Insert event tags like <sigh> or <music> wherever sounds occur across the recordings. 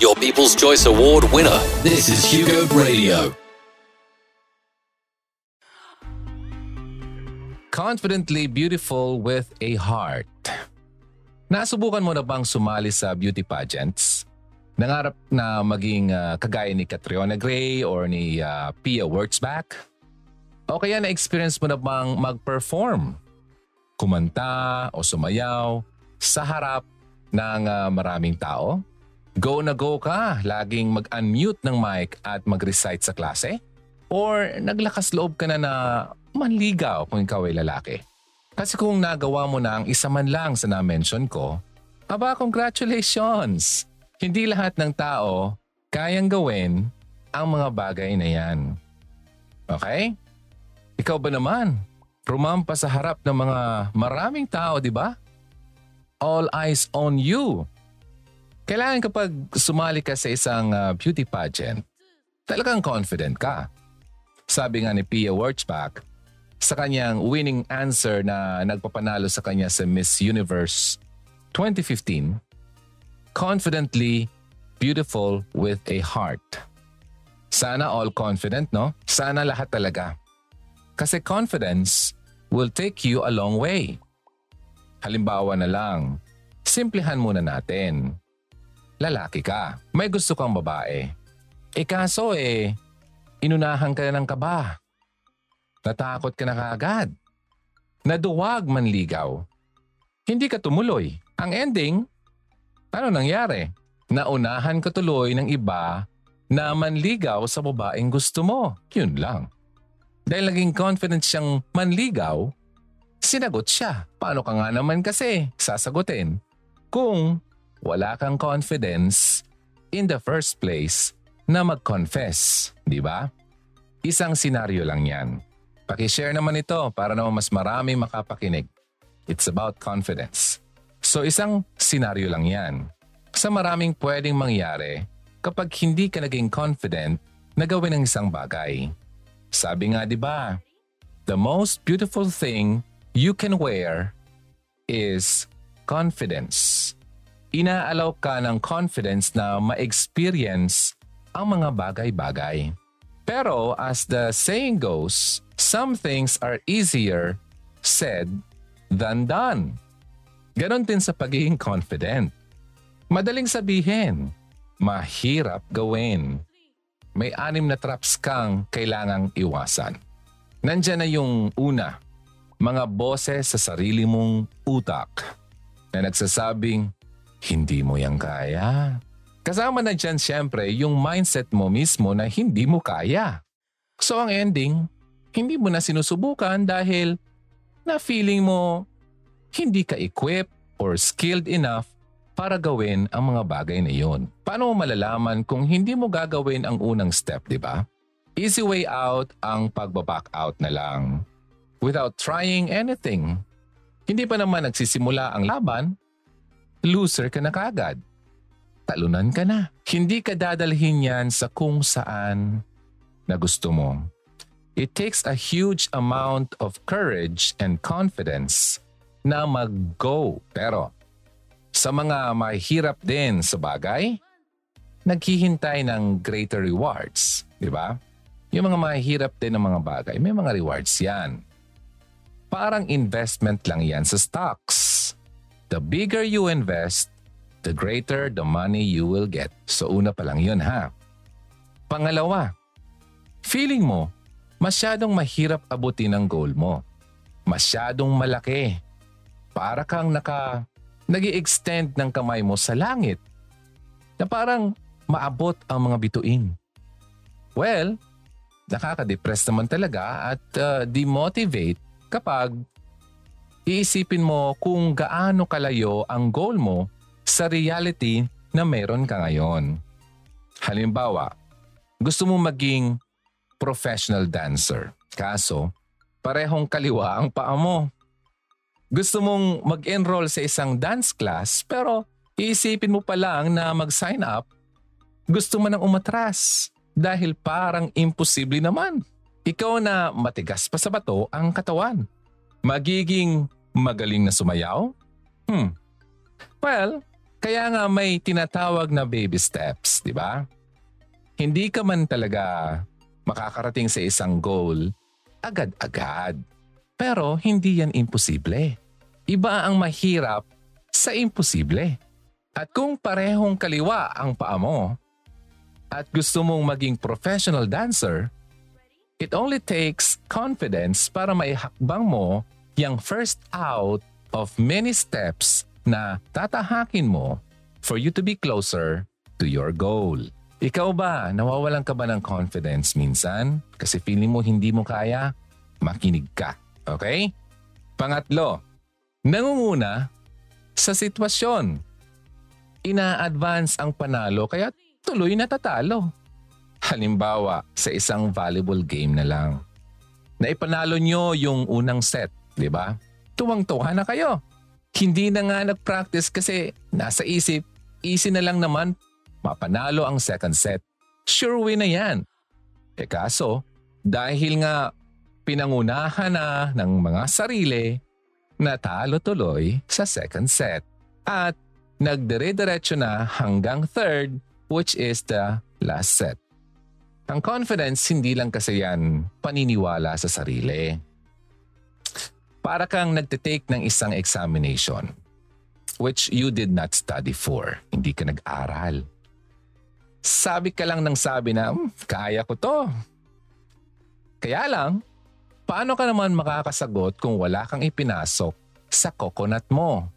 your People's Choice Award winner. This is Hugo Radio. Confidently beautiful with a heart. Nasubukan mo na bang sumali sa beauty pageants? Nangarap na maging uh, kagaya ni Catriona Gray or ni uh, Pia Wurtzbach? O kaya na-experience mo na bang mag-perform? Kumanta o sumayaw sa harap ng uh, maraming tao? Go na go ka, laging mag-unmute ng mic at mag-recite sa klase? Or naglakas loob ka na na manligaw kung ikaw ay lalaki? Kasi kung nagawa mo na ang isa man lang sa na-mention ko, aba congratulations! Hindi lahat ng tao kayang gawin ang mga bagay na yan. Okay? Ikaw ba naman? Rumampa sa harap ng mga maraming tao, di ba? All eyes on you. Kailangan kapag sumali ka sa isang uh, beauty pageant, talagang confident ka. Sabi nga ni Pia Wurtzbach, sa kanyang winning answer na nagpapanalo sa kanya sa Miss Universe 2015, confidently beautiful with a heart. Sana all confident, no? Sana lahat talaga. Kasi confidence will take you a long way. Halimbawa na lang, simplihan muna natin. Lalaki ka, may gusto kang babae. E kaso eh, inunahan ka na ng kaba. Natakot ka na kaagad. Naduwag manligaw. Hindi ka tumuloy. Ang ending, ano nangyari? Naunahan ka tuloy ng iba na manligaw sa babaeng gusto mo. Yun lang. Dahil naging confident siyang manligaw, sinagot siya. Paano ka nga naman kasi sasagutin kung wala kang confidence in the first place na mag-confess, di ba? Isang senaryo lang yan. Pakishare naman ito para naman mas marami makapakinig. It's about confidence. So isang senaryo lang yan. Sa maraming pwedeng mangyari kapag hindi ka naging confident na gawin ang isang bagay. Sabi nga 'di ba, the most beautiful thing you can wear is confidence. Inaalaw ka ng confidence na ma-experience ang mga bagay-bagay. Pero as the saying goes, some things are easier said than done. Ganon din sa pagiging confident. Madaling sabihin, mahirap gawin may anim na traps kang kailangang iwasan. Nandyan na yung una, mga boses sa sarili mong utak na nagsasabing, hindi mo yan kaya. Kasama na dyan siyempre yung mindset mo mismo na hindi mo kaya. So ang ending, hindi mo na sinusubukan dahil na feeling mo hindi ka equipped or skilled enough para gawin ang mga bagay na iyon. Paano mo malalaman kung hindi mo gagawin ang unang step, di ba? Easy way out ang pagbaback out na lang. Without trying anything. Hindi pa naman nagsisimula ang laban, loser ka na kagad. Talunan ka na. Hindi ka dadalhin yan sa kung saan na gusto mo. It takes a huge amount of courage and confidence na mag-go. Pero sa mga mahirap din sa bagay, naghihintay ng greater rewards. Di ba? Yung mga mahirap din ng mga bagay, may mga rewards yan. Parang investment lang yan sa stocks. The bigger you invest, the greater the money you will get. So una pa lang yun ha. Pangalawa, feeling mo masyadong mahirap abutin ang goal mo. Masyadong malaki. Para kang naka nag extend ng kamay mo sa langit na parang maabot ang mga bituin. Well, nakaka-depress naman talaga at uh, demotivate kapag iisipin mo kung gaano kalayo ang goal mo sa reality na meron ka ngayon. Halimbawa, gusto mo maging professional dancer. Kaso, parehong kaliwa ang paa mo gusto mong mag-enroll sa isang dance class pero iisipin mo pa lang na mag-sign up, gusto mo nang umatras dahil parang imposible naman. Ikaw na matigas pa sa bato ang katawan. Magiging magaling na sumayaw? Hmm. Well, Kaya nga may tinatawag na baby steps, di ba? Hindi ka man talaga makakarating sa isang goal agad-agad. Pero hindi yan imposible. Iba ang mahirap sa imposible. At kung parehong kaliwa ang paa mo at gusto mong maging professional dancer, it only takes confidence para maihakbang mo yung first out of many steps na tatahakin mo for you to be closer to your goal. Ikaw ba, nawawalan ka ba ng confidence minsan? Kasi feeling mo hindi mo kaya? Makinig ka. Okay? Pangatlo, nangunguna sa sitwasyon. Ina-advance ang panalo kaya tuloy natatalo. Halimbawa, sa isang volleyball game na lang. Naipanalo nyo yung unang set, di ba? Tuwang-tuwa na kayo. Hindi na nga nag-practice kasi nasa isip, easy na lang naman mapanalo ang second set. Sure win na yan. E kaso, dahil nga pinangunahan na ng mga sarili, natalo tuloy sa second set. At nagdire-diretso na hanggang third which is the last set. Ang confidence hindi lang kasi yan paniniwala sa sarili. Para kang nagtitake ng isang examination which you did not study for. Hindi ka nag-aral sabi ka lang ng sabi na, hmm, kaya ko to. Kaya lang, paano ka naman makakasagot kung wala kang ipinasok sa coconut mo?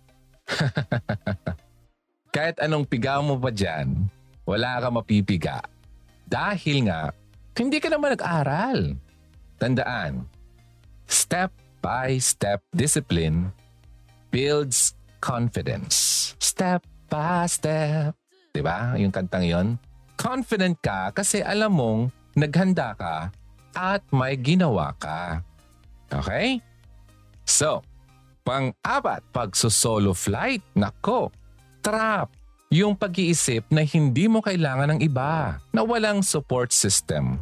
<laughs> Kahit anong piga mo pa dyan, wala ka mapipiga. Dahil nga, hindi ka naman nag-aral. Tandaan, step by step discipline builds confidence. Step by step. Diba? Yung kantang yon confident ka kasi alam mong naghanda ka at may ginawa ka. Okay? So, pang-apat, pagsusolo flight, nako, trap. Yung pag-iisip na hindi mo kailangan ng iba, na walang support system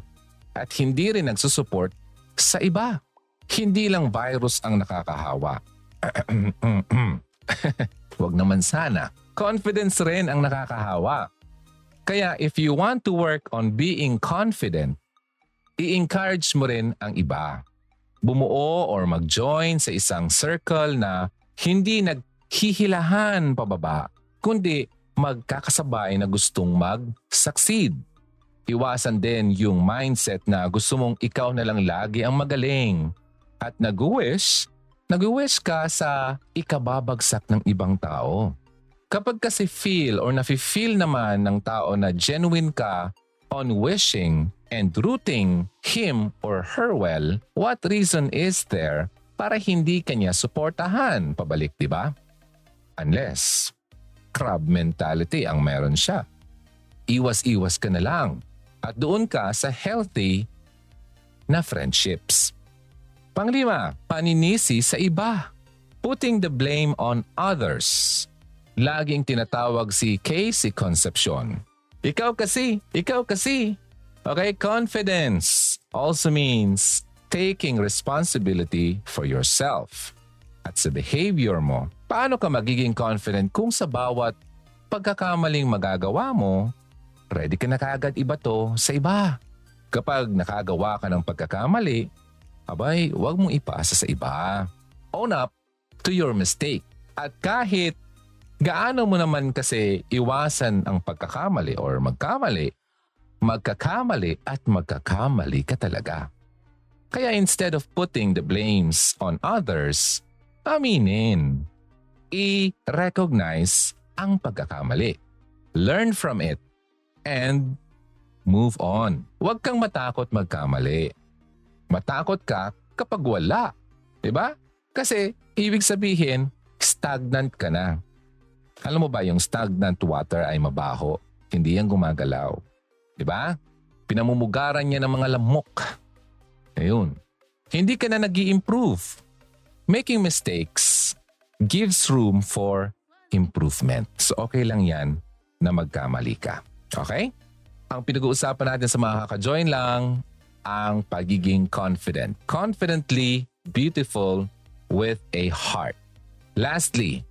at hindi rin nagsusupport sa iba. Hindi lang virus ang nakakahawa. <clears throat> Huwag naman sana. Confidence rin ang nakakahawa. Kaya if you want to work on being confident, i-encourage mo rin ang iba. Bumuo or mag-join sa isang circle na hindi naghihilahan pababa, kundi magkakasabay na gustong mag-succeed. Iwasan din yung mindset na gusto mong ikaw na lang lagi ang magaling at nag-wish, nag-wish ka sa ikababagsak ng ibang tao. Kapag kasi feel or nafe-feel naman ng tao na genuine ka on wishing and rooting him or her well, what reason is there para hindi kanya suportahan pabalik, di ba? Unless crab mentality ang meron siya. Iwas-iwas ka na lang at doon ka sa healthy na friendships. Panglima, paninisi sa iba. Putting the blame on others laging tinatawag si Casey Concepcion. Ikaw kasi, ikaw kasi. Okay, confidence also means taking responsibility for yourself. At sa behavior mo, paano ka magiging confident kung sa bawat pagkakamaling magagawa mo, ready ka na kaagad iba to sa iba. Kapag nakagawa ka ng pagkakamali, abay, huwag mong ipasa sa iba. Own up to your mistake. At kahit Gaano mo naman kasi iwasan ang pagkakamali or magkamali, magkakamali at magkakamali ka talaga. Kaya instead of putting the blames on others, aminin. I-recognize ang pagkakamali. Learn from it and move on. Huwag kang matakot magkamali. Matakot ka kapag wala. Diba? Kasi ibig sabihin, stagnant ka na. Alam mo ba yung stagnant water ay mabaho? Hindi yan gumagalaw. Ba? Pinamumugaran niya ng mga lamok. Ayun. Hindi ka na nag improve Making mistakes gives room for improvement. So okay lang yan na magkamali ka. Okay? Ang pinag-uusapan natin sa mga kaka-join lang, ang pagiging confident. Confidently beautiful with a heart. Lastly,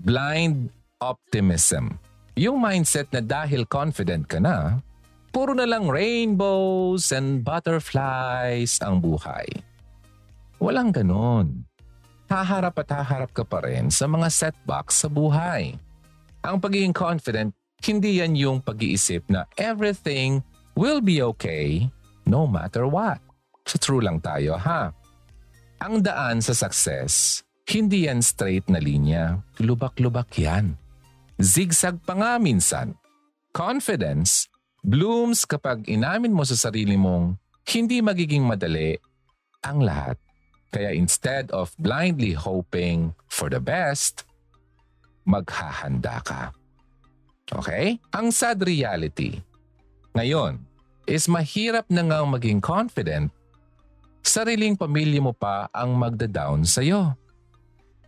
blind optimism. Yung mindset na dahil confident ka na, puro na lang rainbows and butterflies ang buhay. Walang ganon. Haharap at haharap ka pa rin sa mga setbacks sa buhay. Ang pagiging confident, hindi yan yung pag-iisip na everything will be okay no matter what. Sa true lang tayo ha. Ang daan sa success, hindi yan straight na linya. Lubak-lubak yan. Zigzag pa nga minsan. Confidence blooms kapag inamin mo sa sarili mong hindi magiging madali ang lahat. Kaya instead of blindly hoping for the best, maghahanda ka. Okay? Ang sad reality ngayon is mahirap na nga maging confident sariling pamilya mo pa ang magda-down sa'yo.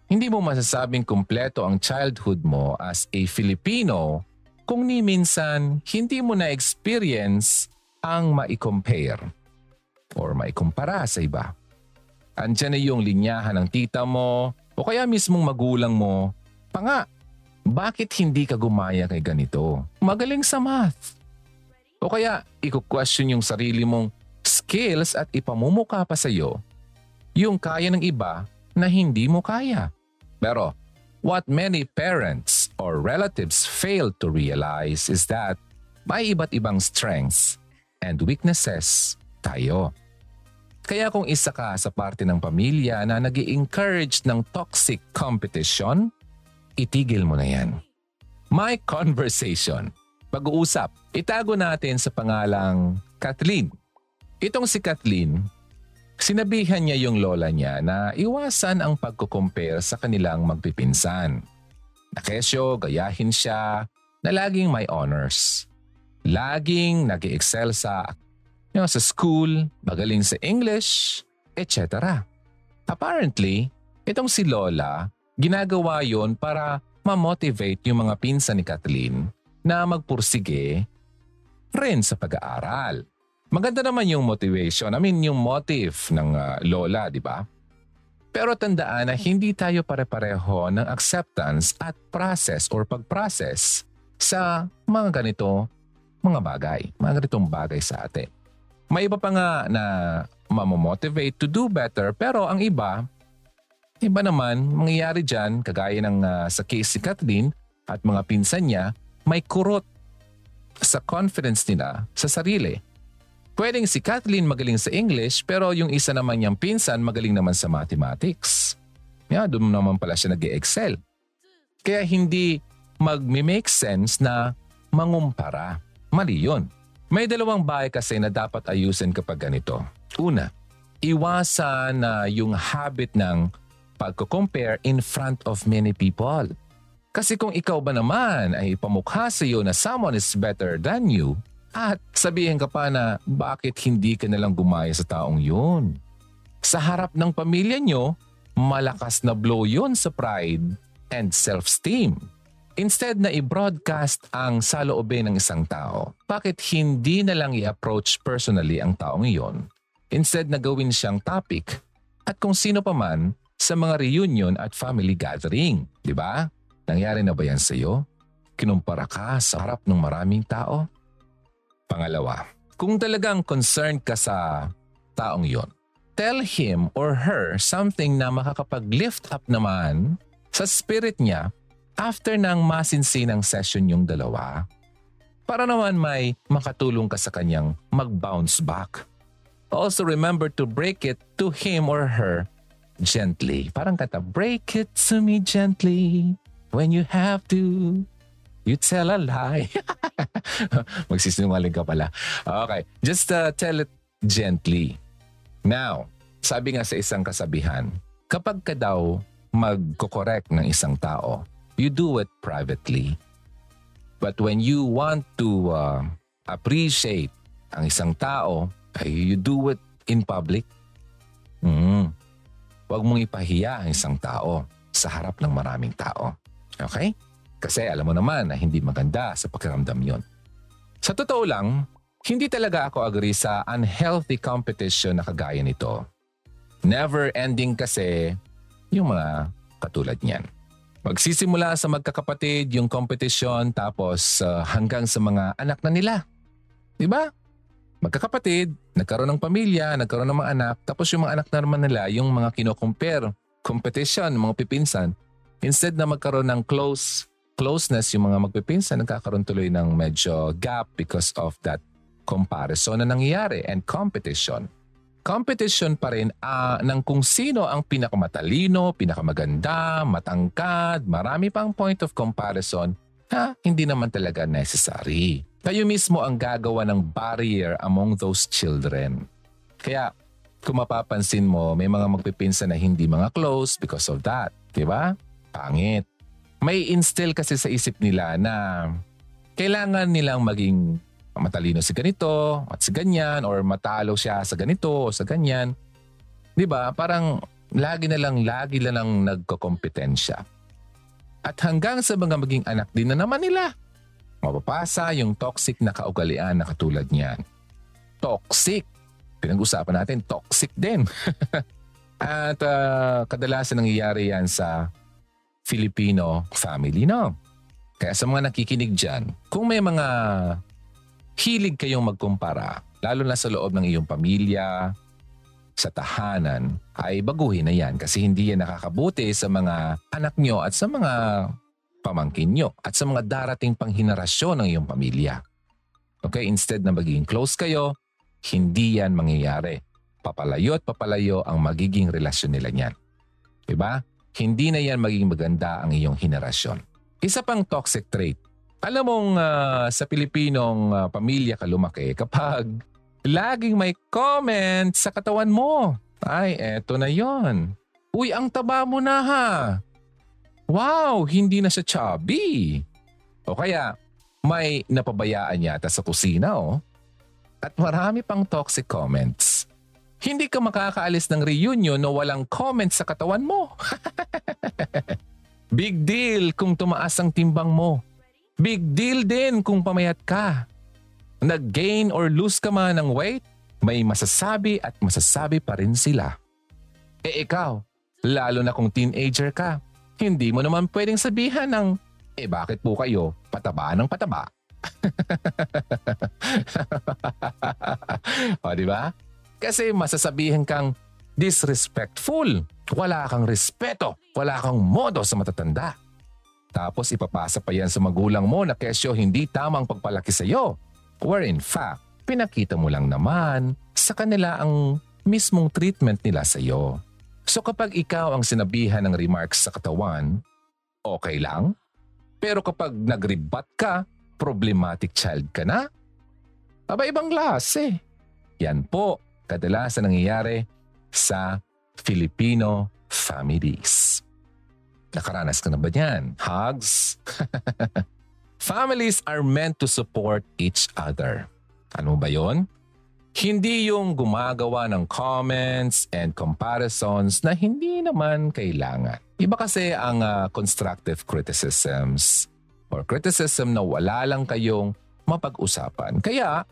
Hindi mo masasabing kumpleto ang childhood mo as a Filipino kung ni minsan hindi mo na-experience ang ma-compare or maikumpara sa iba. Andiyan na yung linyahan ng tita mo o kaya mismong magulang mo. Pa nga, bakit hindi ka gumaya kay ganito? Magaling sa math. O kaya, iko-question yung sarili mong skills at ipamumuka pa sa'yo yung kaya ng iba na hindi mo kaya. Pero, what many parents or relatives fail to realize is that may iba't ibang strengths and weaknesses tayo. Kaya kung isa ka sa parte ng pamilya na nag encourage ng toxic competition, itigil mo na yan. My <laughs> conversation. Pag-uusap. Itago natin sa pangalang Kathleen. Itong si Kathleen, sinabihan niya yung lola niya na iwasan ang pagkukumpare sa kanilang magpipinsan. Na kesyo, gayahin siya, na laging may honors. Laging nag excel sa you know, sa school, magaling sa English, etc. Apparently, itong si Lola, ginagawa yon para ma-motivate yung mga pinsan ni Kathleen na magpursige rin sa pag-aaral. Maganda naman yung motivation, I mean yung motive ng uh, Lola, di ba? Pero tandaan na hindi tayo pare-pareho ng acceptance at process or pag-process sa mga ganito mga bagay, mga ganitong bagay sa atin. May iba pa nga na mamomotivate to do better pero ang iba, iba naman mangyayari dyan kagaya ng uh, sa case si Kathleen at mga pinsan niya, may kurot sa confidence nila sa sarili. Pwedeng si Kathleen magaling sa English pero yung isa naman niyang pinsan magaling naman sa mathematics. Yeah, doon naman pala siya nag excel Kaya hindi mag-make sense na mangumpara. Mali yun. May dalawang bagay kasi na dapat ayusin kapag ganito. Una, iwasan na uh, yung habit ng pagko-compare in front of many people. Kasi kung ikaw ba naman ay pamukha sa iyo na someone is better than you, at sabihin ka pa na bakit hindi ka nalang gumaya sa taong yun. Sa harap ng pamilya nyo, malakas na blow yun sa pride and self-esteem. Instead na i-broadcast ang saloobin ng isang tao, bakit hindi na lang i-approach personally ang taong iyon? Instead na gawin siyang topic at kung sino pa man sa mga reunion at family gathering. Di ba? Nangyari na ba yan sa iyo? Kinumpara ka sa harap ng maraming tao? Pangalawa, kung talagang concerned ka sa taong yon, tell him or her something na makakapag-lift up naman sa spirit niya after ng masinsinang session yung dalawa, para naman may makatulong ka sa kanyang mag-bounce back. Also remember to break it to him or her gently. Parang kata, break it to me gently when you have to. You tell a lie. <laughs> Magsisinungaling ka pala. Okay, just uh, tell it gently. Now, sabi nga sa isang kasabihan, kapag ka daw magkokorek ng isang tao, you do it privately. But when you want to uh, appreciate ang isang tao, you do it in public. Mm. Huwag mong ipahiya ang isang tao sa harap ng maraming tao. Okay? Kasi alam mo naman na hindi maganda sa pakiramdam yon. Sa totoo lang, hindi talaga ako agree sa unhealthy competition na kagaya nito. Never ending kasi yung mga katulad niyan. Magsisimula sa magkakapatid yung competition tapos uh, hanggang sa mga anak na nila. 'Di ba? Magkakapatid, nagkaroon ng pamilya, nagkaroon ng mga anak, tapos yung mga anak na naman nila, yung mga kino-compare, competition, mga pipinsan, instead na magkaroon ng close closeness yung mga magpipinsan, nagkakaroon tuloy ng medyo gap because of that comparison na nangyayari and competition competition pa rin uh, ng kung sino ang pinakamatalino, pinakamaganda, matangkad, marami pang point of comparison ha, hindi naman talaga necessary. Kayo mismo ang gagawa ng barrier among those children. Kaya kung mapapansin mo, may mga magpipinsa na hindi mga close because of that. Di ba? Pangit. May instill kasi sa isip nila na kailangan nilang maging matalino si ganito at si ganyan or matalo siya sa ganito o sa ganyan. 'Di ba? Parang lagi na lang lagi na lang nagkokompetensya. At hanggang sa mga maging anak din na naman nila, mapapasa yung toxic na kaugalian na katulad niyan. Toxic. Pinag-usapan natin, toxic din. <laughs> At uh, kadalasan nangyayari yan sa Filipino family, no? Kaya sa mga nakikinig dyan, kung may mga hilig kayong magkumpara, lalo na sa loob ng iyong pamilya, sa tahanan, ay baguhin na yan kasi hindi yan nakakabuti sa mga anak nyo at sa mga pamangkin nyo at sa mga darating pang henerasyon ng iyong pamilya. Okay, instead na magiging close kayo, hindi yan mangyayari. Papalayo at papalayo ang magiging relasyon nila niyan. Diba? Hindi na yan magiging maganda ang iyong henerasyon. Isa pang toxic trait alam mong uh, sa Pilipinong uh, pamilya ka lumaki kapag laging may comment sa katawan mo. Ay, eto na yon. Uy, ang taba mo na ha. Wow, hindi na siya chubby. O kaya, may napabayaan yata sa kusina oh. At marami pang toxic comments. Hindi ka makakaalis ng reunion no walang comment sa katawan mo. <laughs> Big deal kung tumaas ang timbang mo. Big deal din kung pamayat ka. Nag-gain or lose ka man ng weight, may masasabi at masasabi pa rin sila. E ikaw, lalo na kung teenager ka, hindi mo naman pwedeng sabihan ng, eh bakit po kayo pataba ng pataba? <laughs> o di ba? Kasi masasabihin kang disrespectful, wala kang respeto, wala kang modo sa matatanda. Tapos ipapasa pa yan sa magulang mo na kesyo hindi tamang pagpalaki sa iyo. Where in fact, pinakita mo lang naman sa kanila ang mismong treatment nila sa iyo. So kapag ikaw ang sinabihan ng remarks sa katawan, okay lang. Pero kapag nagribat ka, problematic child ka na? Aba ibang klase. Yan po kadalasan nangyayari sa Filipino families. Nakaranas ka na ba niyan? Hugs? <laughs> Families are meant to support each other. Ano ba yon? Hindi yung gumagawa ng comments and comparisons na hindi naman kailangan. Iba kasi ang uh, constructive criticisms or criticism na wala lang kayong mapag-usapan. Kaya,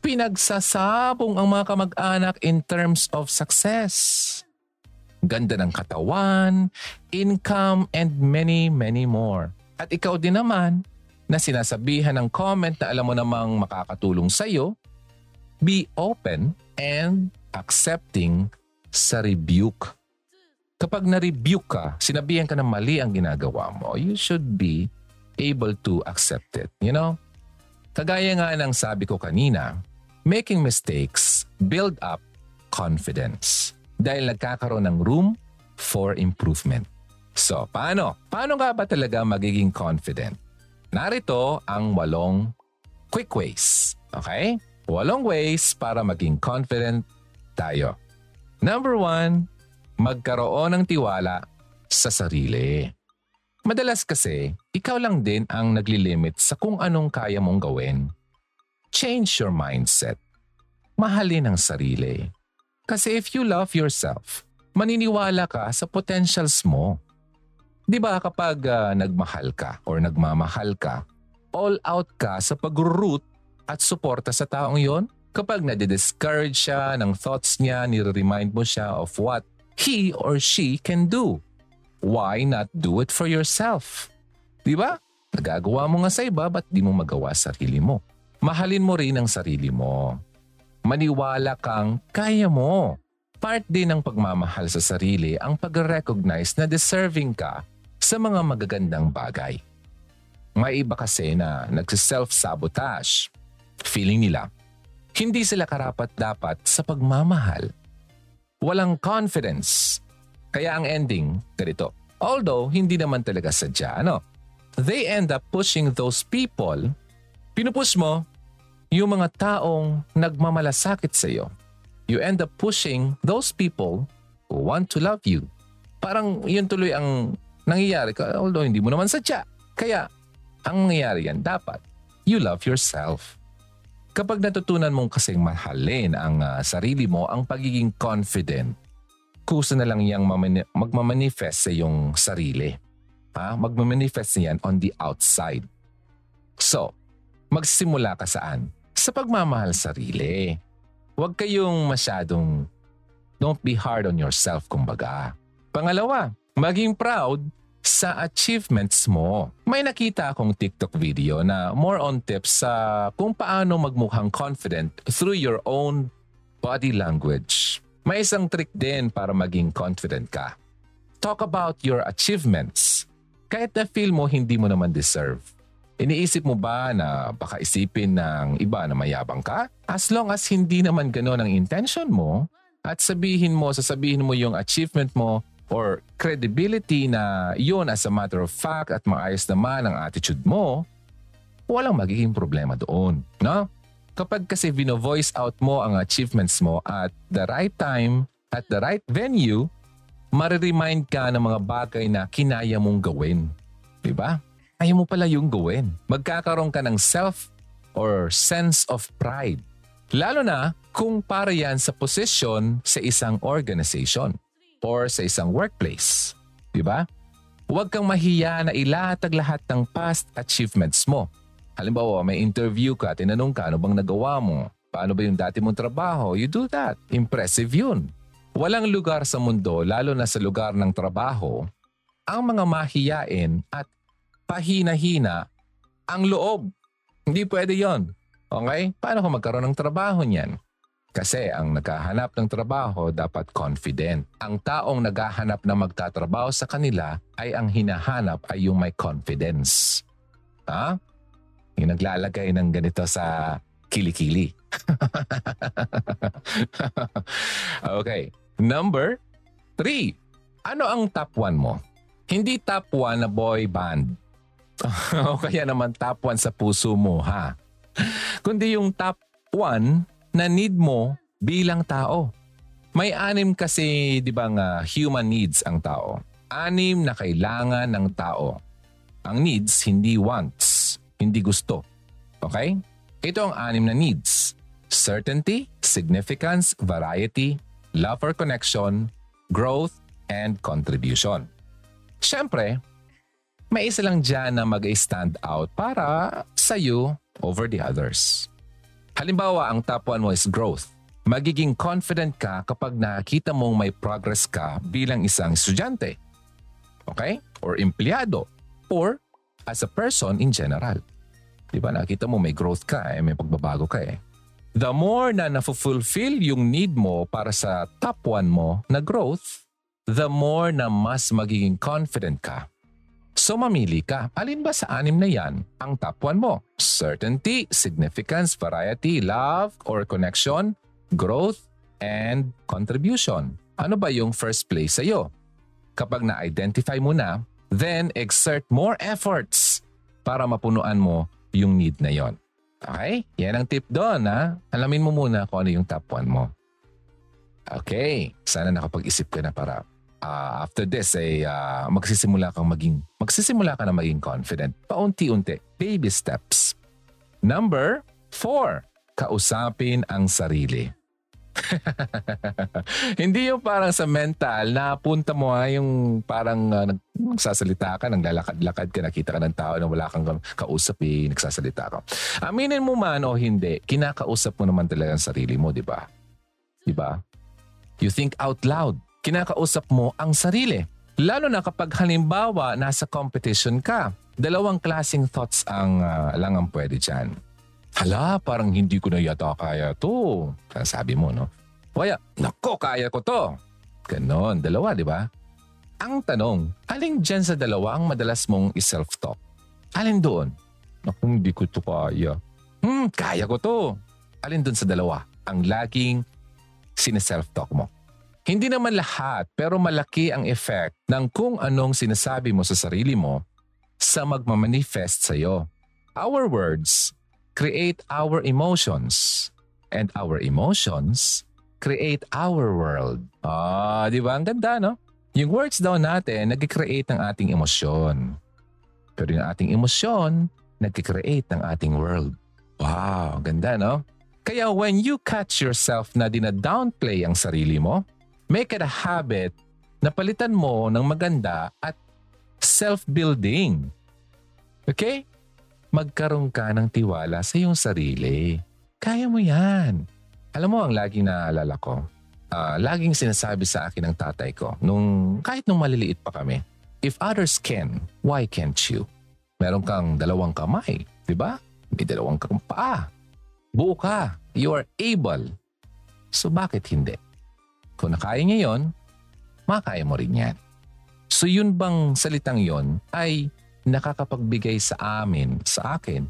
pinagsasabong ang mga kamag-anak in terms of success ganda ng katawan, income, and many, many more. At ikaw din naman, na sinasabihan ng comment na alam mo namang makakatulong sa iyo, be open and accepting sa rebuke. Kapag na-rebuke ka, sinabihan ka na mali ang ginagawa mo, you should be able to accept it. You know? Kagaya nga ng sabi ko kanina, making mistakes build up confidence dahil nagkakaroon ng room for improvement. So, paano? Paano nga ba talaga magiging confident? Narito ang walong quick ways. Okay? Walong ways para maging confident tayo. Number one, magkaroon ng tiwala sa sarili. Madalas kasi, ikaw lang din ang naglilimit sa kung anong kaya mong gawin. Change your mindset. Mahalin ang sarili. Kasi if you love yourself, maniniwala ka sa potentials mo. Di ba kapag uh, nagmahal ka or nagmamahal ka, all out ka sa pag-root at suporta sa taong yon? Kapag nade-discourage siya ng thoughts niya, nire-remind mo siya of what he or she can do. Why not do it for yourself? Di ba? Nagagawa mo nga sa iba, ba't di mo magawa sa sarili mo? Mahalin mo rin ang sarili mo. Maniwala kang kaya mo. Part din ng pagmamahal sa sarili ang pag-recognize na deserving ka sa mga magagandang bagay. May iba kasi na nagsiself-sabotage. Feeling nila, hindi sila karapat dapat sa pagmamahal. Walang confidence. Kaya ang ending, ganito. Although, hindi naman talaga sadya, ano? They end up pushing those people. Pinupush mo yung mga taong nagmamalasakit sa iyo. You end up pushing those people who want to love you. Parang yun tuloy ang nangyayari, although hindi mo naman sadya. Kaya ang nangyayari yan, dapat you love yourself. Kapag natutunan mong kasing mahalin ang uh, sarili mo, ang pagiging confident, kusa na lang yang magmamanifest sa iyong sarili. Ha? Magmamanifest yan on the outside. So, magsimula ka saan? Sa pagmamahal sarili. Huwag kayong masyadong don't be hard on yourself kumbaga. Pangalawa, maging proud sa achievements mo. May nakita akong TikTok video na more on tips sa kung paano magmukhang confident through your own body language. May isang trick din para maging confident ka. Talk about your achievements. Kahit na feel mo hindi mo naman deserve. Iniisip mo ba na baka isipin ng iba na mayabang ka? As long as hindi naman gano'n ang intention mo at sabihin mo, sasabihin mo yung achievement mo or credibility na yun as a matter of fact at maayos naman ang attitude mo, walang magiging problema doon. No? Kapag kasi vino-voice out mo ang achievements mo at the right time, at the right venue, mariremind ka ng mga bagay na kinaya mong gawin. Diba? Ayaw mo pala yung gawin. Magkakaroon ka ng self or sense of pride. Lalo na kung para yan sa posisyon sa isang organization or sa isang workplace. Di ba? Huwag kang mahiya na ilatag lahat ng past achievements mo. Halimbawa, may interview ka, tinanong ka ano bang nagawa mo? Paano ba yung dati mong trabaho? You do that. Impressive yun. Walang lugar sa mundo, lalo na sa lugar ng trabaho, ang mga mahiyain at pahina-hina ang loob. Hindi pwede yon. Okay? Paano kung magkaroon ng trabaho niyan? Kasi ang naghahanap ng trabaho dapat confident. Ang taong naghahanap na magtatrabaho sa kanila ay ang hinahanap ay yung may confidence. Ha? Yung naglalagay ng ganito sa kilikili. <laughs> okay. Number three. Ano ang top one mo? Hindi top one na boy band. <laughs> o kaya naman top one sa puso mo, ha? Kundi yung top one na need mo bilang tao. May anim kasi, di ba nga, human needs ang tao. Anim na kailangan ng tao. Ang needs, hindi wants, hindi gusto. Okay? Ito ang anim na needs. Certainty, significance, variety, love or connection, growth, and contribution. Siyempre, may isa lang dyan na mag-stand out para sa'yo over the others. Halimbawa, ang top one mo is growth. Magiging confident ka kapag nakita mong may progress ka bilang isang estudyante. Okay? Or empleyado. Or as a person in general. Di ba? Nakita mo may growth ka eh, may pagbabago ka eh. The more na na-fulfill yung need mo para sa top one mo na growth, the more na mas magiging confident ka So mamili ka, alin ba sa anim na yan ang top 1 mo? Certainty, significance, variety, love or connection, growth, and contribution. Ano ba yung first place sa'yo? Kapag na-identify mo na, then exert more efforts para mapunuan mo yung need na yon. Okay? Yan ang tip doon ha. Alamin mo muna kung ano yung top 1 mo. Okay. Sana nakapag-isip ka na para uh, after this ay uh, magsisimula kang maging magsisimula ka na maging confident. Paunti-unti, baby steps. Number four, kausapin ang sarili. <laughs> Hindi yung parang sa mental na punta mo ha, yung parang uh, nagsasalita ka, naglalakad-lakad ka, nakita ka ng tao na wala kang kausap eh, nagsasalita ka. Aminin mo man o hindi, kinakausap mo naman talaga ang sarili mo, di ba? Di ba? You think out loud kinakausap mo ang sarili. Lalo na kapag halimbawa nasa competition ka, dalawang klaseng thoughts ang uh, lang ang pwede dyan. Hala, parang hindi ko na yata kaya to. Sabi mo, no? Kaya, nako, kaya ko to. Ganon, dalawa, di ba? Ang tanong, alin dyan sa dalawa ang madalas mong i-self-talk? Alin doon? Naku, hindi ko to kaya. Hmm, kaya ko to. Alin doon sa dalawa? Ang laging sineself-talk mo. Hindi naman lahat pero malaki ang effect ng kung anong sinasabi mo sa sarili mo sa magmamanifest sa iyo. Our words create our emotions and our emotions create our world. Ah, di ba? Ang ganda, no? Yung words daw natin nag-create ng ating emosyon. Pero yung ating emosyon nag-create ng ating world. Wow, ganda, no? Kaya when you catch yourself na dina-downplay ang sarili mo, Make it a habit na palitan mo ng maganda at self-building. Okay? Magkaroon ka ng tiwala sa iyong sarili. Kaya mo yan. Alam mo ang laging naalala ko? Uh, laging sinasabi sa akin ng tatay ko, nung, kahit nung maliliit pa kami, if others can, why can't you? Meron kang dalawang kamay, di ba? May dalawang kang paa. Buo ka. You are able. So bakit hindi? Kung nakaya niya yon, makaya mo rin yan. So yun bang salitang yon ay nakakapagbigay sa amin, sa akin,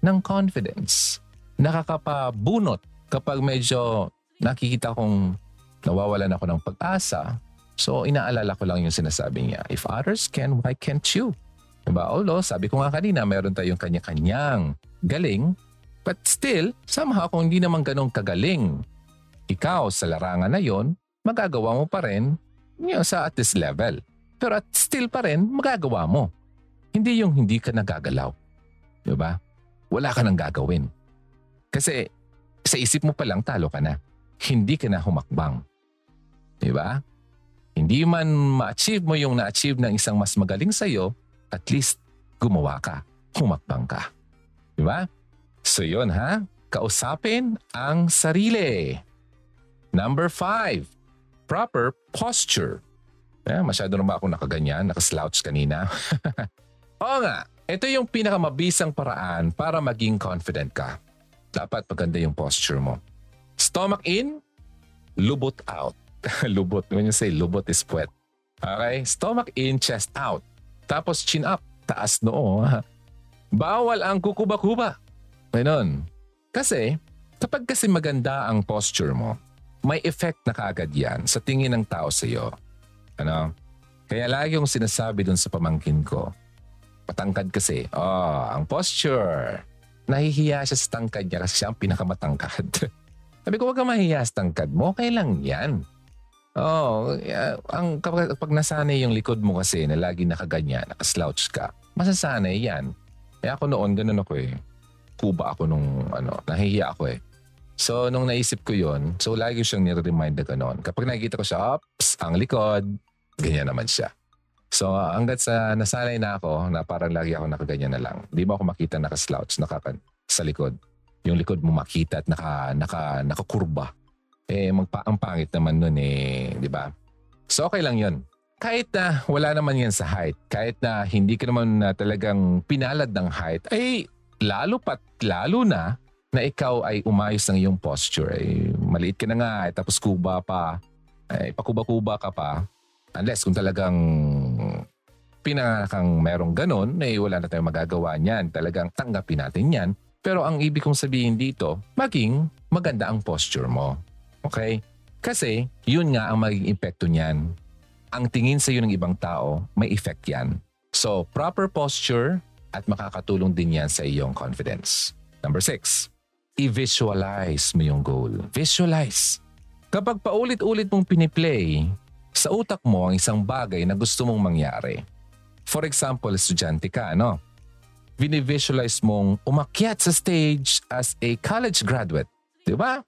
ng confidence. Nakakapabunot kapag medyo nakikita kong nawawalan ako ng pag-asa. So inaalala ko lang yung sinasabi niya, if others can, why can't you? Diba? Although sabi ko nga kanina, meron tayong kanya-kanyang galing, but still, somehow kung hindi naman ganong kagaling ikaw sa larangan na yon, magagawa mo pa rin yun, sa at this level. Pero at still pa rin, magagawa mo. Hindi yung hindi ka nagagalaw. Ba? Wala ka nang gagawin. Kasi sa isip mo pa lang talo ka na. Hindi ka na humakbang. Ba? Hindi man ma-achieve mo yung na-achieve ng isang mas magaling sa'yo, at least gumawa ka. Humakbang ka. Di ba? So yun ha, kausapin ang sarili. Number five, proper posture. Eh, masyado na ba ako nakaganyan, nakaslouch kanina? <laughs> Oo nga, ito yung pinakamabisang paraan para maging confident ka. Dapat maganda yung posture mo. Stomach in, lubot out. <laughs> lubot, when you say lubot is puwet. Okay? Stomach in, chest out. Tapos chin up, taas noo. Bawal ang kukuba-kuba. Ganon. Kasi, kapag kasi maganda ang posture mo, may effect na kaagad yan sa tingin ng tao sa iyo. Ano? Kaya lagi yung sinasabi dun sa pamangkin ko, patangkad kasi, oh, ang posture. Nahihiya siya sa tangkad niya kasi siya ang pinakamatangkad. <laughs> Sabi ko, huwag ka mahihiya sa tangkad mo, okay lang yan. Oh, ang kapag, pag nasanay yung likod mo kasi na lagi nakaganyan, nakaslouch ka, masasanay yan. Kaya ako noon, ganun ako eh. Kuba ako nung ano, nahihiya ako eh. So, nung naisip ko yon so lagi siyang nire-remind na gano'n. Kapag nakikita ko siya, ops, ang likod, ganyan naman siya. So, hanggat sa nasanay na ako na parang lagi ako nakaganyan na lang. Di ba ako makita naka-slouch, nakakan sa likod. Yung likod mo makita at naka, naka, nakakurba. Eh, magpa, ang pangit naman nun eh, di ba? So, okay lang yon kahit na wala naman yan sa height, kahit na hindi ka naman na talagang pinalad ng height, ay lalo pat lalo na na ikaw ay umayos ng iyong posture. Ay, maliit ka na nga, ay, tapos kuba pa, ay, pakuba-kuba ka pa. Unless kung talagang pinakang merong ganon, ay wala na tayong magagawa niyan. Talagang tanggapin natin yan. Pero ang ibig kong sabihin dito, maging maganda ang posture mo. Okay? Kasi yun nga ang magiging epekto niyan. Ang tingin sa iyo ng ibang tao, may effect yan. So, proper posture at makakatulong din yan sa iyong confidence. Number six, i-visualize mo yung goal. Visualize. Kapag paulit-ulit mong piniplay, sa utak mo ang isang bagay na gusto mong mangyari. For example, estudyante ka, no? Vini-visualize mong umakyat sa stage as a college graduate. Di ba?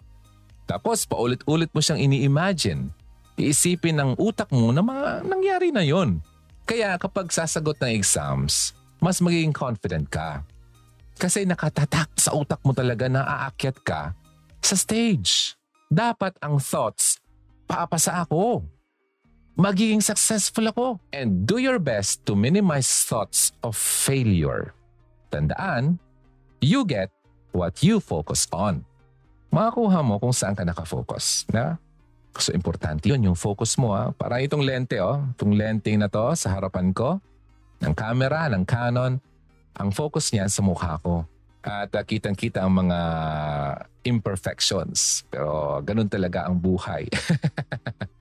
Tapos paulit-ulit mo siyang ini-imagine. Iisipin ng utak mo na mga nangyari na yon. Kaya kapag sasagot ng exams, mas magiging confident ka. Kasi nakatatak sa utak mo talaga na aakyat ka sa stage. Dapat ang thoughts, paapasa ako. Magiging successful ako. And do your best to minimize thoughts of failure. Tandaan, you get what you focus on. Makakuha mo kung saan ka nakafocus. Na? So, importante yun, yung focus mo. Ha? Para itong lente, oh. itong lente na to sa harapan ko, ng camera, ng Canon, ang focus niya sa mukha ko. At uh, kitang-kita ang mga imperfections. Pero ganun talaga ang buhay. <laughs>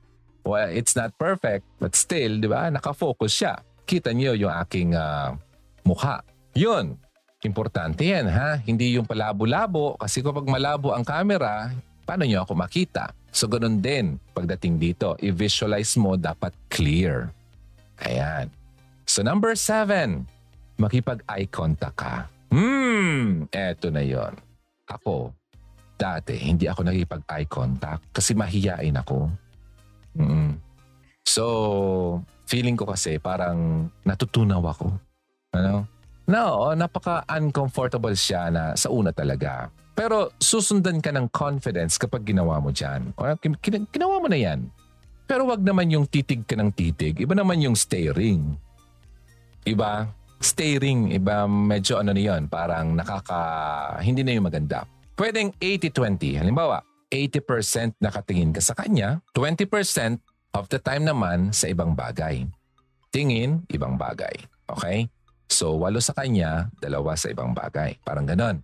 well, it's not perfect, but still, di ba, nakafocus siya. Kita niyo yung aking uh, mukha. Yun, importante yan ha. Hindi yung palabo-labo kasi kapag malabo ang camera, paano niyo ako makita? So ganun din pagdating dito. I-visualize mo dapat clear. Ayan. So number seven, makipag-eye contact ka. Hmm, eto na yon. Ako, dati hindi ako nakipag-eye contact kasi mahiyain ako. Mm. So, feeling ko kasi parang natutunaw ako. Ano? No, napaka-uncomfortable siya na sa una talaga. Pero susundan ka ng confidence kapag ginawa mo dyan. O, ginawa mo na yan. Pero wag naman yung titig ka ng titig. Iba naman yung staring. Iba? Staring, iba medyo ano na yun. Parang nakaka... Hindi na yung maganda. Pwedeng 80-20. Halimbawa, 80% nakatingin ka sa kanya, 20% of the time naman sa ibang bagay. Tingin, ibang bagay. Okay? So, walo sa kanya, dalawa sa ibang bagay. Parang ganon.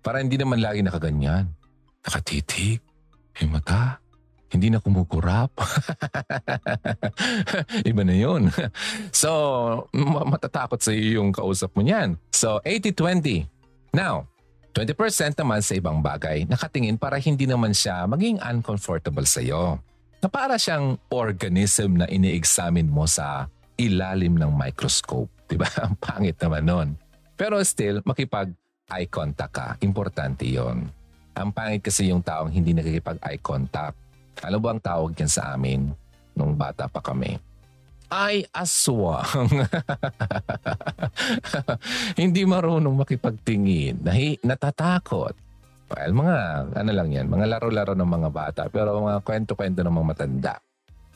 Para hindi naman lagi nakaganyan. Nakatitig. Yung mata. Hindi na kumukurap. <laughs> Iba na yun. <laughs> so, matatakot sa iyo yung kausap mo niyan. So, 80-20. Now, 20% naman sa ibang bagay, nakatingin para hindi naman siya maging uncomfortable sa iyo. Na para siyang organism na ini-examine mo sa ilalim ng microscope. Diba? <laughs> Ang pangit naman nun. Pero still, makipag eye contact ka. Importante yon. Ang pangit kasi yung taong hindi nakikipag eye contact. Alam mo ang tawag yan sa amin nung bata pa kami? Ay aswang. <laughs> Hindi marunong makipagtingin. Nahi, natatakot. Well, mga ano lang yan, mga laro-laro ng mga bata pero mga kwento-kwento ng mga matanda.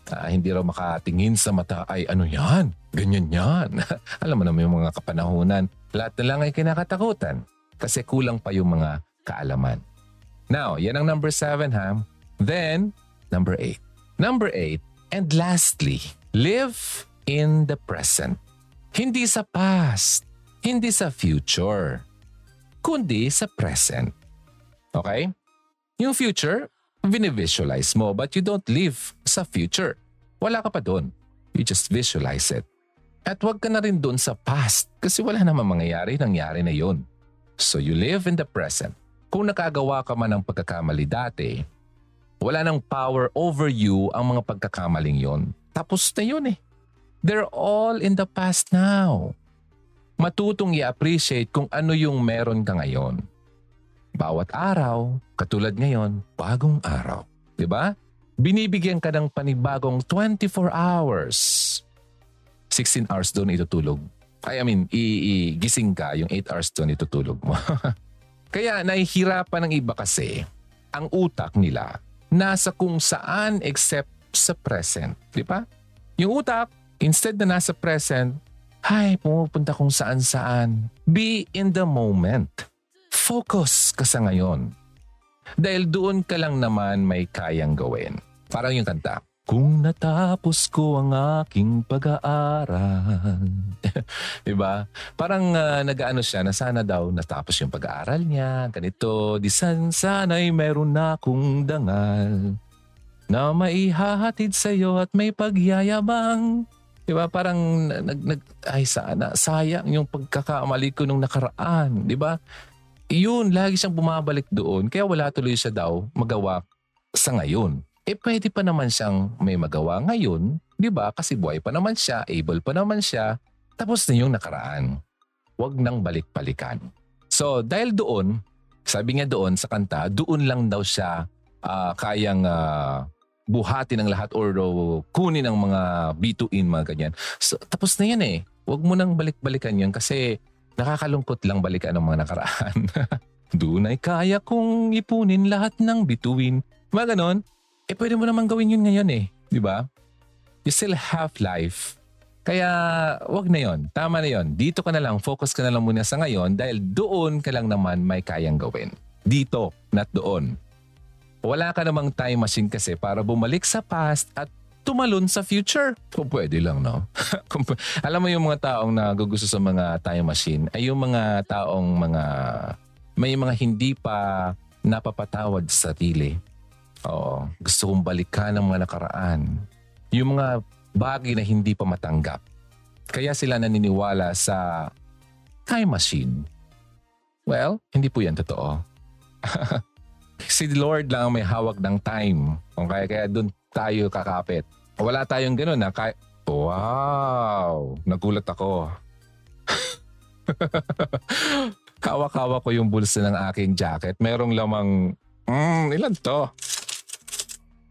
Uh, hindi raw makatingin sa mata ay ano yan, ganyan yan. <laughs> Alam mo naman yung mga kapanahunan, lahat na lang ay kinakatakutan kasi kulang pa yung mga kaalaman. Now, yan ang number seven ha. Then, number eight. Number eight, and lastly, Live in the present. Hindi sa past, hindi sa future, kundi sa present. Okay? Yung future, visualize mo but you don't live sa future. Wala ka pa doon. You just visualize it. At huwag ka na rin doon sa past kasi wala naman mangyayari, nangyari na yon. So you live in the present. Kung nakagawa ka man ng pagkakamali dati, wala nang power over you ang mga pagkakamaling yon tapos na yun eh. They're all in the past now. Matutong i-appreciate kung ano yung meron ka ngayon. Bawat araw, katulad ngayon, bagong araw. ba? Diba? Binibigyan ka ng panibagong 24 hours. 16 hours doon itutulog. I mean, igising ka, yung 8 hours doon itutulog mo. <laughs> Kaya nahihirapan ng iba kasi, ang utak nila nasa kung saan except sa present. Di ba? Yung utak, instead na nasa present, ay, pumupunta kung saan saan. Be in the moment. Focus ka sa ngayon. Dahil doon ka lang naman may kayang gawin. Parang yung kanta. Kung natapos ko ang aking pag-aaral. <laughs> diba? Parang uh, nag-ano siya na sana daw natapos yung pag-aaral niya. Ganito, di san sana'y meron na akong dangal na maihahatid sa iyo at may pagyayabang. Di ba? Parang nag, nag, ay sana, sayang yung pagkakamali ko nung nakaraan. Di ba? Yun, lagi siyang bumabalik doon. Kaya wala tuloy siya daw magawa sa ngayon. Eh pwede pa naman siyang may magawa ngayon, di ba? Kasi buhay pa naman siya, able pa naman siya. Tapos na yung nakaraan. Huwag nang balik-balikan. So dahil doon, sabi niya doon sa kanta, doon lang daw siya uh, kayang uh, buhati ng lahat or uh, kunin ng mga bituin, mga ganyan. So, tapos na yan eh. Huwag mo nang balik-balikan yan kasi nakakalungkot lang balikan ng mga nakaraan. <laughs> Doon ay kaya kong ipunin lahat ng bituin. Mga ganon. Eh pwede mo naman gawin yun ngayon eh. Di ba? You still have life. Kaya wag na yon. Tama na yon. Dito ka na lang, focus ka na lang muna sa ngayon dahil doon ka lang naman may kayang gawin. Dito, not doon. Wala ka namang time machine kasi para bumalik sa past at tumalon sa future. Kung pwede lang, no? <laughs> Alam mo yung mga taong nagugusto sa mga time machine ay yung mga taong mga may mga hindi pa napapatawad sa sarili. Oo, gusto kong balikan ang mga nakaraan. Yung mga bagay na hindi pa matanggap. Kaya sila naniniwala sa time machine. Well, hindi po yan totoo. <laughs> si Lord lang ang may hawak ng time. Okay? Kaya doon tayo kakapit. Wala tayong ganun na kay Wow! Nagulat ako. <laughs> Hawak-hawak ko yung bulsa ng aking jacket. Merong lamang, mm, ilan to?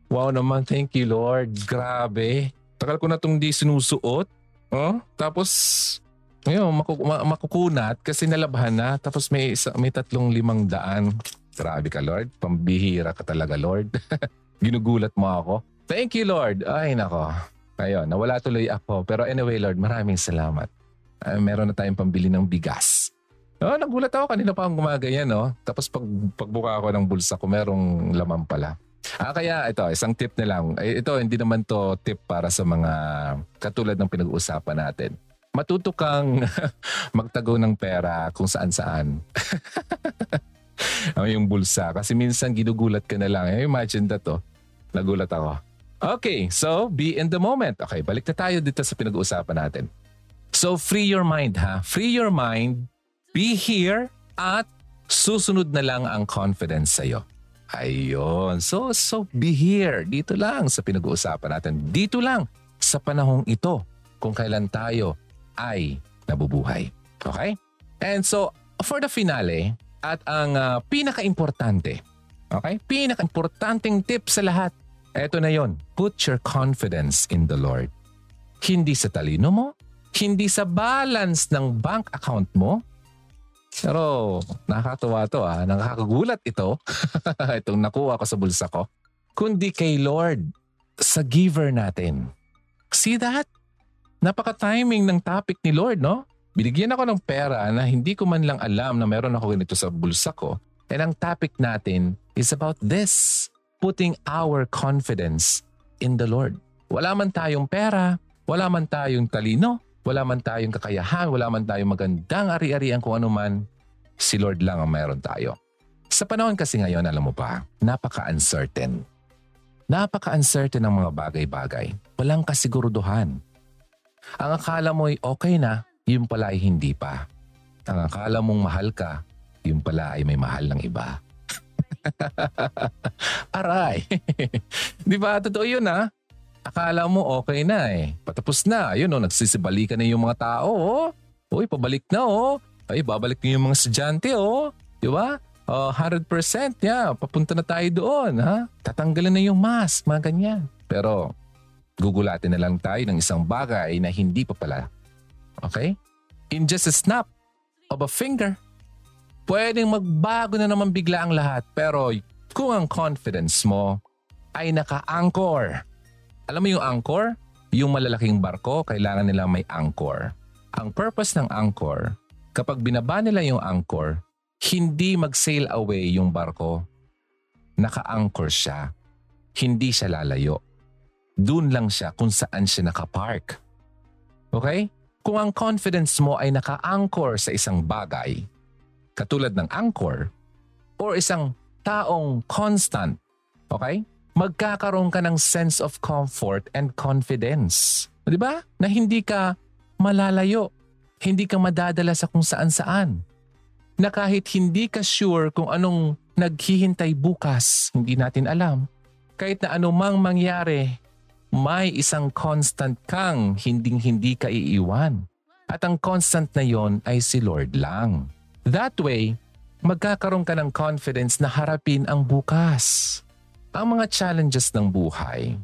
Wow naman, thank you Lord. Grabe. Tagal ko na itong di sinusuot. Oh? Tapos, ngayon, maku- makukunat kasi nalabhan na. Tapos may, isa, may tatlong limang daan. Grabe ka, Lord. Pambihira ka talaga, Lord. <laughs> Ginugulat mo ako. Thank you, Lord. Ay, nako. Ayun, nawala tuloy ako. Pero anyway, Lord, maraming salamat. Uh, meron na tayong pambili ng bigas. Oh, nagulat ako. Kanina pa akong gumaganyan, no? Tapos pag, pagbuka ako ng bulsa ko, merong laman pala. Ah, kaya ito, isang tip na lang. Ito, hindi naman to tip para sa mga katulad ng pinag-uusapan natin. Matuto kang <laughs> magtago ng pera kung saan-saan. <laughs> <laughs> oh, yung bulsa. Kasi minsan ginugulat ka na lang. Eh, imagine that to. Nagulat ako. Okay, so be in the moment. Okay, balik na tayo dito sa pinag-uusapan natin. So free your mind ha. Free your mind, be here, at susunod na lang ang confidence sa'yo. Ayun. So, so be here. Dito lang sa pinag-uusapan natin. Dito lang sa panahong ito kung kailan tayo ay nabubuhay. Okay? And so, for the finale, at ang uh, pinaka-importante, okay? Pinaka-importanting tip sa lahat, eto na yon. Put your confidence in the Lord. Hindi sa talino mo, hindi sa balance ng bank account mo, pero nakakatuwa to ah, nakakagulat ito, <laughs> itong nakuha ko sa bulsa ko, kundi kay Lord, sa giver natin. See that? Napaka-timing ng topic ni Lord, no? Binigyan ako ng pera na hindi ko man lang alam na meron ako ganito sa bulsa ko. And ang topic natin is about this, putting our confidence in the Lord. Wala man tayong pera, wala man tayong talino, wala man tayong kakayahan, wala man tayong magandang ari-arian kung ano man, si Lord lang ang mayroon tayo. Sa panahon kasi ngayon, alam mo pa, napaka-uncertain. Napaka-uncertain ng mga bagay-bagay. Walang kasiguruduhan. Ang akala mo ay okay na, yung pala ay hindi pa. Ang akala mong mahal ka, yung pala ay may mahal ng iba. <laughs> Aray! <laughs> Di ba? Totoo yun ha? Akala mo okay na eh. Patapos na. Ayun o, oh, nagsisibalikan na yung mga tao. Oh. Uy, pabalik na oh. Ay, babalik na yung mga estudyante oh. Di ba? Uh, 100% yeah, papunta na tayo doon. Ha? Tatanggalin na yung mask, mga ganyan. Pero gugulatin na lang tayo ng isang bagay na hindi pa pala Okay? In just a snap of a finger, pwedeng magbago na naman bigla ang lahat. Pero kung ang confidence mo ay naka-anchor. Alam mo yung anchor? Yung malalaking barko, kailangan nila may anchor. Ang purpose ng anchor, kapag binaba nila yung anchor, hindi mag-sail away yung barko. Naka-anchor siya. Hindi siya lalayo. Doon lang siya kung saan siya nakapark. Okay? Kung ang confidence mo ay naka-anchor sa isang bagay, katulad ng anchor, or isang taong constant, okay? Magkakaroon ka ng sense of comfort and confidence. Di ba? Na hindi ka malalayo. Hindi ka madadala sa kung saan-saan. Na kahit hindi ka sure kung anong naghihintay bukas, hindi natin alam. Kahit na anumang mangyari, may isang constant kang hinding-hindi ka iiwan. At ang constant na yon ay si Lord lang. That way, magkakaroon ka ng confidence na harapin ang bukas. Ang mga challenges ng buhay.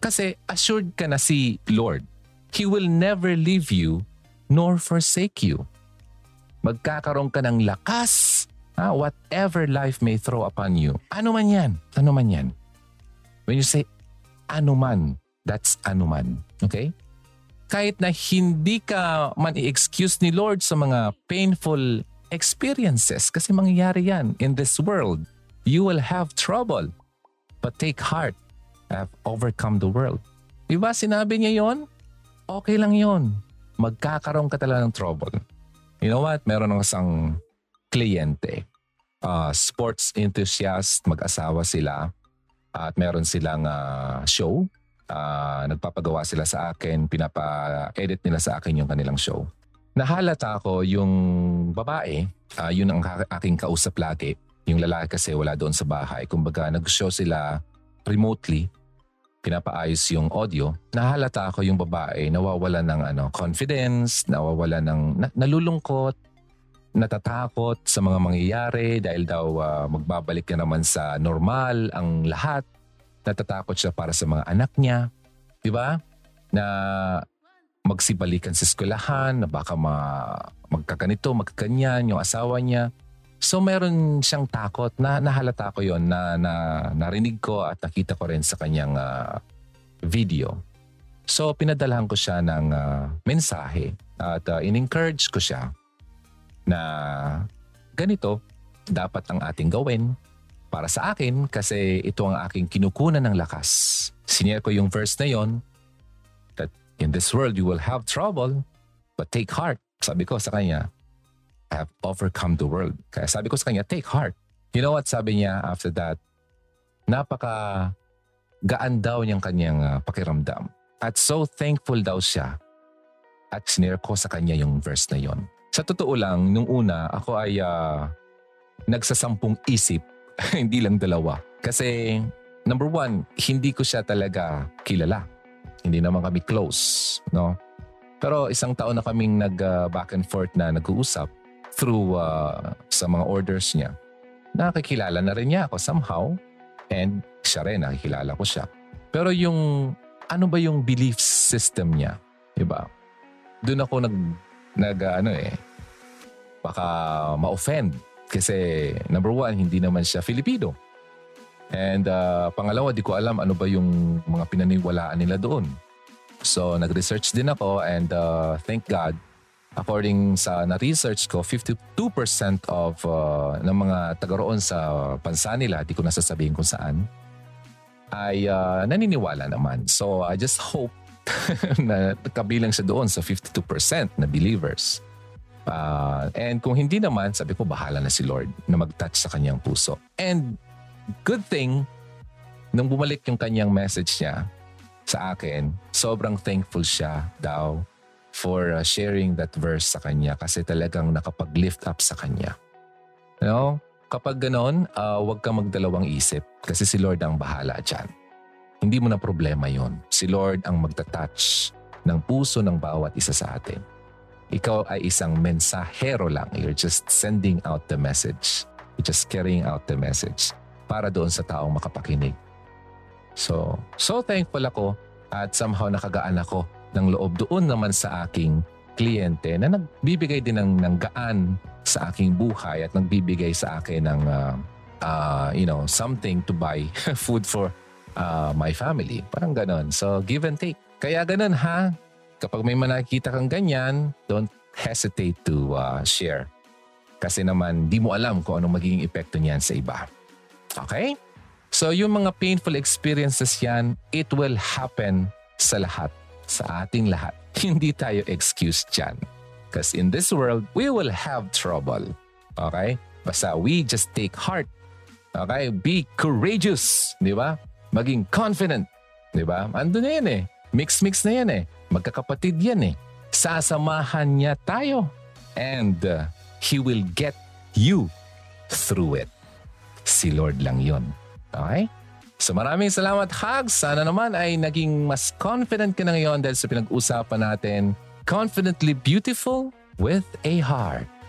Kasi assured ka na si Lord, He will never leave you nor forsake you. Magkakaroon ka ng lakas ha, whatever life may throw upon you. Ano man yan? Ano man yan? When you say ano man, That's anuman. Okay? Kahit na hindi ka man i-excuse ni Lord sa mga painful experiences kasi mangyayari yan in this world. You will have trouble. But take heart. I have overcome the world. Diba sinabi niya yon? Okay lang yon. Magkakaroon ka talaga ng trouble. You know what? Meron ng isang kliyente. Uh, sports enthusiast, mag-asawa sila. At meron silang uh, show uh, nagpapagawa sila sa akin, pinapa-edit nila sa akin yung kanilang show. Nahalata ako yung babae, uh, yun ang aking kausap lagi. Yung lalaki kasi wala doon sa bahay. Kumbaga nag-show sila remotely, pinapaayos yung audio. Nahalata ako yung babae nawawala ng ano, confidence, nawawala ng na, nalulungkot, natatakot sa mga mangyayari dahil daw uh, magbabalik na naman sa normal ang lahat natatakot siya para sa mga anak niya. Di ba? Na magsibalikan sa eskwelahan, na baka ma, magkaganito, magkaganyan, yung asawa niya. So meron siyang takot na nahalata ko yon na, na narinig ko at nakita ko rin sa kanyang uh, video. So pinadalhan ko siya ng uh, mensahe at uh, in-encourage ko siya na ganito dapat ang ating gawin para sa akin kasi ito ang aking kinukunan ng lakas. Sinare ko yung verse na yon that in this world you will have trouble but take heart. Sabi ko sa kanya, I have overcome the world. Kaya sabi ko sa kanya, take heart. You know what sabi niya after that? Napaka gaan daw niyang kanyang uh, pakiramdam. At so thankful daw siya. At sinare ko sa kanya yung verse na yon. Sa totoo lang, nung una, ako ay uh, nagsasampung isip <laughs> hindi lang dalawa. Kasi number one, hindi ko siya talaga kilala. Hindi naman kami close, no? Pero isang taon na kaming nag uh, back and forth na nag-uusap through uh, sa mga orders niya. Nakikilala na rin niya ako somehow and siya rin, nakikilala ko siya. Pero yung ano ba yung belief system niya, 'di ba? Doon ako nag nag ano eh baka ma-offend kasi number one, hindi naman siya Filipino. And uh, pangalawa, di ko alam ano ba yung mga pinaniwalaan nila doon. So nag-research din ako and uh, thank God, according sa na-research ko, 52% of uh, ng mga taga roon sa bansa nila, di ko nasasabihin kung saan, ay uh, naniniwala naman. So I just hope <laughs> na kabilang siya doon sa 52% na believers. Uh, and kung hindi naman, sabi ko bahala na si Lord na mag-touch sa kanyang puso. And good thing, nung bumalik yung kanyang message niya sa akin, sobrang thankful siya daw for uh, sharing that verse sa kanya kasi talagang nakapag-lift up sa kanya. You know, kapag ganon, uh, huwag kang magdalawang isip kasi si Lord ang bahala dyan. Hindi mo na problema yon. Si Lord ang magta-touch ng puso ng bawat isa sa atin. Ikaw ay isang mensahero lang. You're just sending out the message. You're just carrying out the message para doon sa taong makapakinig. So, so thankful ako at somehow nakagaan ako ng loob doon naman sa aking kliyente na nagbibigay din ng, ng gaan sa aking buhay at nagbibigay sa akin ng uh, uh, you know, something to buy <laughs> food for uh, my family. Parang ganon. So, give and take. Kaya ganon ha. Kapag may manakita kang ganyan, don't hesitate to uh, share. Kasi naman, di mo alam kung anong magiging epekto niyan sa iba. Okay? So yung mga painful experiences yan, it will happen sa lahat, sa ating lahat. <laughs> Hindi tayo excuse dyan. Because in this world, we will have trouble. Okay? Basta we just take heart. Okay? Be courageous. Di ba? Maging confident. Di ba? Ando na yan eh. Mix-mix na yan eh. Magkakapatid yan eh. Sasamahan niya tayo. And uh, He will get you through it. Si Lord lang yon. Okay? So maraming salamat, Hags. Sana naman ay naging mas confident ka na ngayon dahil sa pinag-usapan natin, Confidently Beautiful with a Heart.